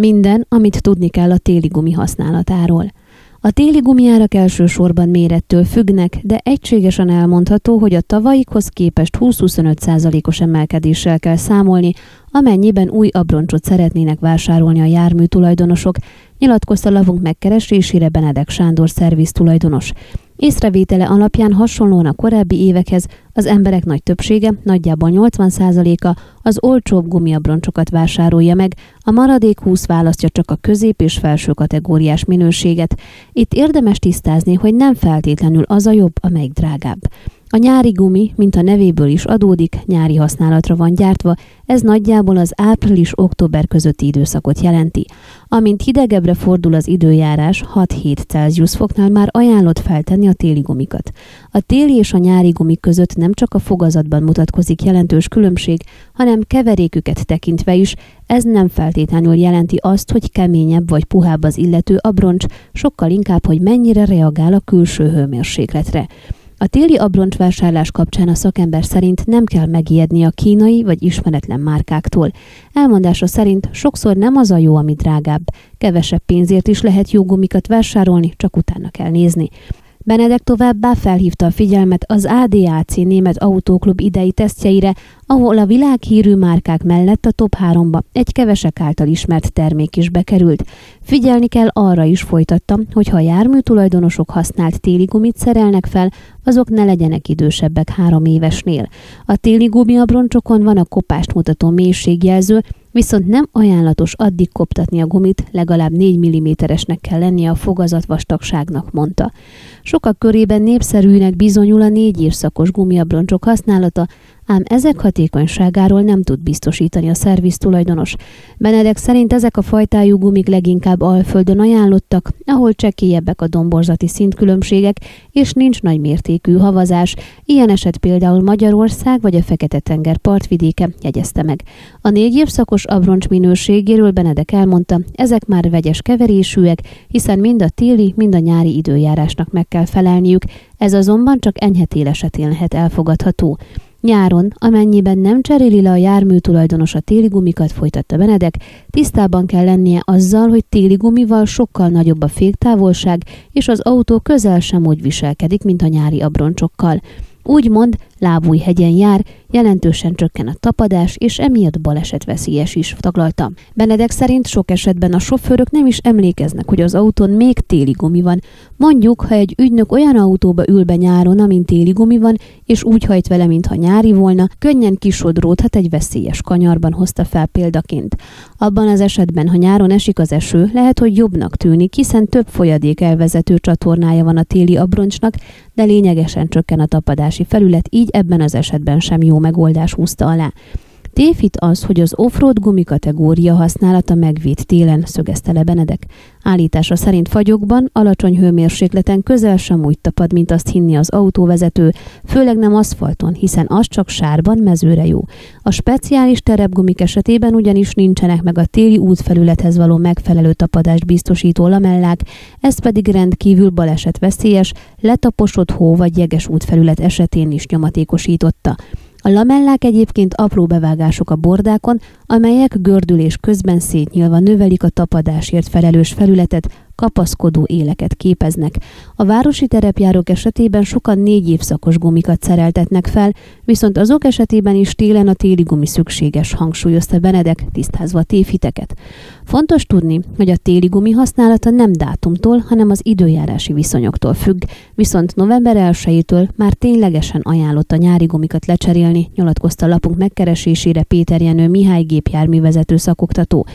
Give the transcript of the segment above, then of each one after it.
Minden, amit tudni kell a téli gumi használatáról. A téli gumiárak elsősorban mérettől függnek, de egységesen elmondható, hogy a tavaikhoz képest 20-25%-os emelkedéssel kell számolni, amennyiben új abroncsot szeretnének vásárolni a jármű tulajdonosok, nyilatkozta lavunk megkeresésére Benedek Sándor szerviz tulajdonos. Észrevétele alapján hasonlóan a korábbi évekhez az emberek nagy többsége, nagyjából 80%-a az olcsóbb gumiabroncsokat vásárolja meg, a maradék 20 választja csak a közép és felső kategóriás minőséget. Itt érdemes tisztázni, hogy nem feltétlenül az a jobb, amelyik drágább. A nyári gumi, mint a nevéből is adódik, nyári használatra van gyártva, ez nagyjából az április-október közötti időszakot jelenti. Amint hidegebbre fordul az időjárás, 6-7 Celsius foknál már ajánlott feltenni a téli gumikat. A téli és a nyári gumik között nem csak a fogazatban mutatkozik jelentős különbség, hanem keveréküket tekintve is, ez nem feltétlenül jelenti azt, hogy keményebb vagy puhább az illető abroncs, sokkal inkább, hogy mennyire reagál a külső hőmérsékletre. A téli abroncsvásárlás kapcsán a szakember szerint nem kell megijedni a kínai vagy ismeretlen márkáktól. Elmondása szerint sokszor nem az a jó, ami drágább. Kevesebb pénzért is lehet jó gumikat vásárolni, csak utána kell nézni. Benedek továbbá felhívta a figyelmet az ADAC német autóklub idei tesztjeire, ahol a világhírű márkák mellett a top 3-ba egy kevesek által ismert termék is bekerült. Figyelni kell arra is folytattam, hogy ha a jármű tulajdonosok használt téli gumit szerelnek fel, azok ne legyenek idősebbek három évesnél. A téli gumiabroncsokon van a kopást mutató mélységjelző, viszont nem ajánlatos addig koptatni a gumit, legalább 4 mm-esnek kell lennie a fogazat vastagságnak, mondta. Sokak körében népszerűnek bizonyul a négy évszakos gumiabroncsok használata, ám ezek hatékonyságáról nem tud biztosítani a szerviz tulajdonos. Benedek szerint ezek a fajtájú gumik leginkább alföldön ajánlottak, ahol csekélyebbek a domborzati szintkülönbségek, és nincs nagy mértékű havazás, ilyen eset például Magyarország vagy a Fekete-tenger partvidéke, jegyezte meg. A négy évszakos abroncs minőségéről Benedek elmondta, ezek már vegyes keverésűek, hiszen mind a téli, mind a nyári időjárásnak meg kell felelniük, ez azonban csak enyhetél esetén lehet elfogadható. Nyáron, amennyiben nem cseréli le a jármű tulajdonos a téli gumikat, folytatta Benedek, tisztában kell lennie azzal, hogy téli gumival sokkal nagyobb a féktávolság, és az autó közel sem úgy viselkedik, mint a nyári abroncsokkal. Úgymond lábújhegyen jár, jelentősen csökken a tapadás, és emiatt balesetveszélyes is, taglalta. Benedek szerint sok esetben a sofőrök nem is emlékeznek, hogy az autón még téli gumi van. Mondjuk, ha egy ügynök olyan autóba ül be nyáron, amin téli gumi van, és úgy hajt vele, mintha nyári volna, könnyen kisodródhat egy veszélyes kanyarban, hozta fel példaként. Abban az esetben, ha nyáron esik az eső, lehet, hogy jobbnak tűnik, hiszen több folyadék elvezető csatornája van a téli abroncsnak, de lényegesen csökken a tapadási felület, így ebben az esetben sem jó megoldás húzta alá. Tévhit az, hogy az offroad gumi kategória használata megvéd télen, szögezte le Benedek. Állítása szerint fagyokban, alacsony hőmérsékleten közel sem úgy tapad, mint azt hinni az autóvezető, főleg nem aszfalton, hiszen az csak sárban, mezőre jó. A speciális terepgumik esetében ugyanis nincsenek meg a téli útfelülethez való megfelelő tapadást biztosító lamellák, ez pedig rendkívül baleset veszélyes, letaposott hó vagy jeges útfelület esetén is nyomatékosította. A lamellák egyébként apró bevágások a bordákon, amelyek gördülés közben szétnyílva növelik a tapadásért felelős felületet, kapaszkodó éleket képeznek. A városi terepjárók esetében sokan négy évszakos gumikat szereltetnek fel, viszont azok esetében is télen a téli gumi szükséges, hangsúlyozta Benedek, tisztázva a tévhiteket. Fontos tudni, hogy a téli gumi használata nem dátumtól, hanem az időjárási viszonyoktól függ, viszont november 1 már ténylegesen ajánlott a nyári gumikat lecserélni, nyilatkozta lapunk megkeresésére Péter Jenő Mihály gépjárművezető szakoktató.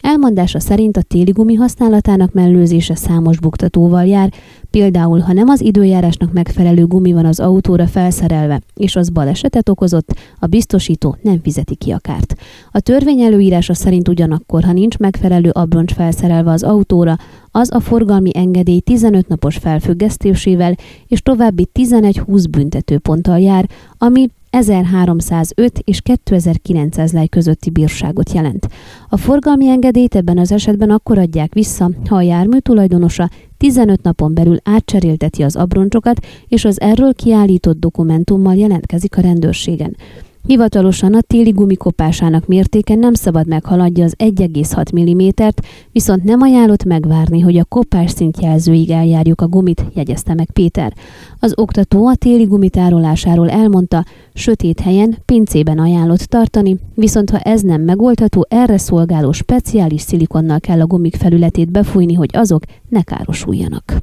Elmondása szerint a téli gumi használatának mellőzése számos buktatóval jár, például ha nem az időjárásnak megfelelő gumi van az autóra felszerelve, és az balesetet okozott, a biztosító nem fizeti ki a kárt. A törvény előírása szerint ugyanakkor, ha nincs megfelelő abroncs felszerelve az autóra, az a forgalmi engedély 15 napos felfüggesztésével és további 11-20 büntetőponttal jár, ami 1305 és 2900 lej közötti bírságot jelent. A forgalmi engedélyt ebben az esetben akkor adják vissza, ha a jármű tulajdonosa 15 napon belül átcserélteti az abroncsokat, és az erről kiállított dokumentummal jelentkezik a rendőrségen. Hivatalosan a téli gumikopásának mértéke nem szabad meghaladja az 1,6 mm-t, viszont nem ajánlott megvárni, hogy a kopás szintjelzőig eljárjuk a gumit, jegyezte meg Péter. Az oktató a téli gumitárolásáról elmondta, sötét helyen, pincében ajánlott tartani, viszont ha ez nem megoldható, erre szolgáló speciális szilikonnal kell a gumik felületét befújni, hogy azok ne károsuljanak.